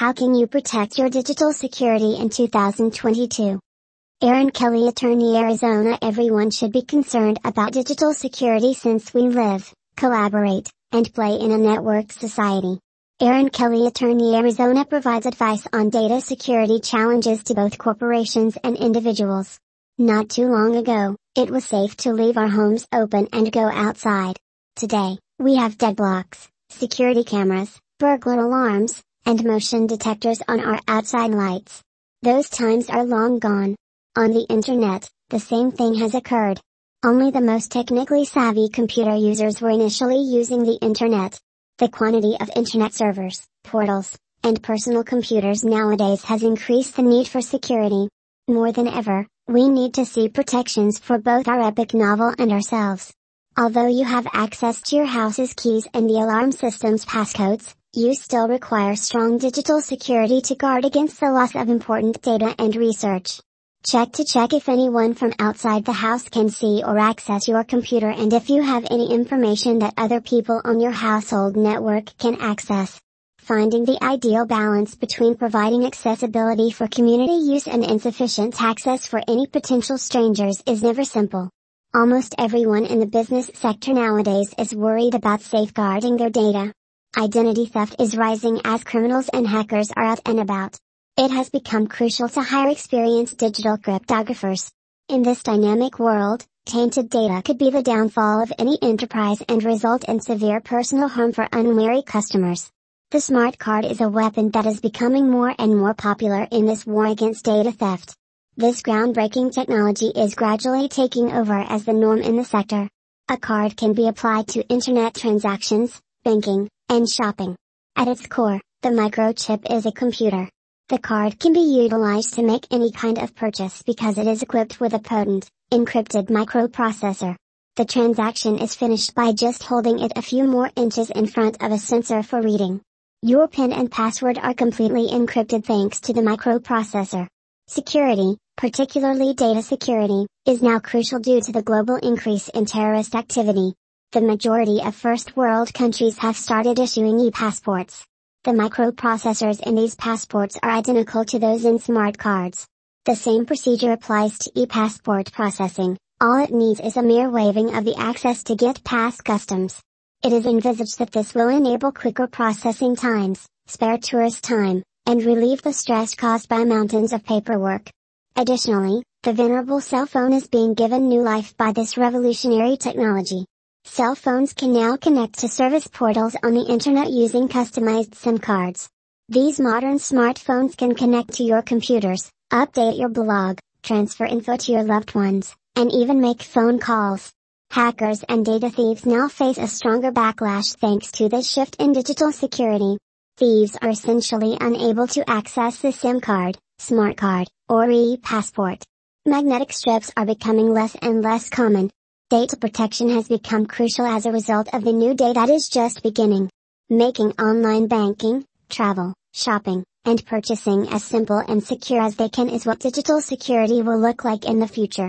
How can you protect your digital security in 2022? Aaron Kelly Attorney Arizona Everyone should be concerned about digital security since we live, collaborate, and play in a networked society. Aaron Kelly Attorney Arizona provides advice on data security challenges to both corporations and individuals. Not too long ago, it was safe to leave our homes open and go outside. Today, we have deadlocks, security cameras, burglar alarms, and motion detectors on our outside lights. Those times are long gone. On the internet, the same thing has occurred. Only the most technically savvy computer users were initially using the internet. The quantity of internet servers, portals, and personal computers nowadays has increased the need for security. More than ever, we need to see protections for both our epic novel and ourselves. Although you have access to your house's keys and the alarm system's passcodes, you still require strong digital security to guard against the loss of important data and research. Check to check if anyone from outside the house can see or access your computer and if you have any information that other people on your household network can access. Finding the ideal balance between providing accessibility for community use and insufficient access for any potential strangers is never simple. Almost everyone in the business sector nowadays is worried about safeguarding their data. Identity theft is rising as criminals and hackers are out and about. It has become crucial to hire experienced digital cryptographers. In this dynamic world, tainted data could be the downfall of any enterprise and result in severe personal harm for unwary customers. The smart card is a weapon that is becoming more and more popular in this war against data theft. This groundbreaking technology is gradually taking over as the norm in the sector. A card can be applied to internet transactions, banking, and shopping. At its core, the microchip is a computer. The card can be utilized to make any kind of purchase because it is equipped with a potent, encrypted microprocessor. The transaction is finished by just holding it a few more inches in front of a sensor for reading. Your PIN and password are completely encrypted thanks to the microprocessor. Security, particularly data security, is now crucial due to the global increase in terrorist activity. The majority of first world countries have started issuing e-passports. The microprocessors in these passports are identical to those in smart cards. The same procedure applies to e-passport processing, all it needs is a mere waiving of the access to get past customs. It is envisaged that this will enable quicker processing times, spare tourist time, and relieve the stress caused by mountains of paperwork. Additionally, the venerable cell phone is being given new life by this revolutionary technology. Cell phones can now connect to service portals on the internet using customized SIM cards. These modern smartphones can connect to your computers, update your blog, transfer info to your loved ones, and even make phone calls. Hackers and data thieves now face a stronger backlash thanks to this shift in digital security. Thieves are essentially unable to access the SIM card, smart card, or e-passport. Magnetic strips are becoming less and less common, Data protection has become crucial as a result of the new day that is just beginning. Making online banking, travel, shopping, and purchasing as simple and secure as they can is what digital security will look like in the future.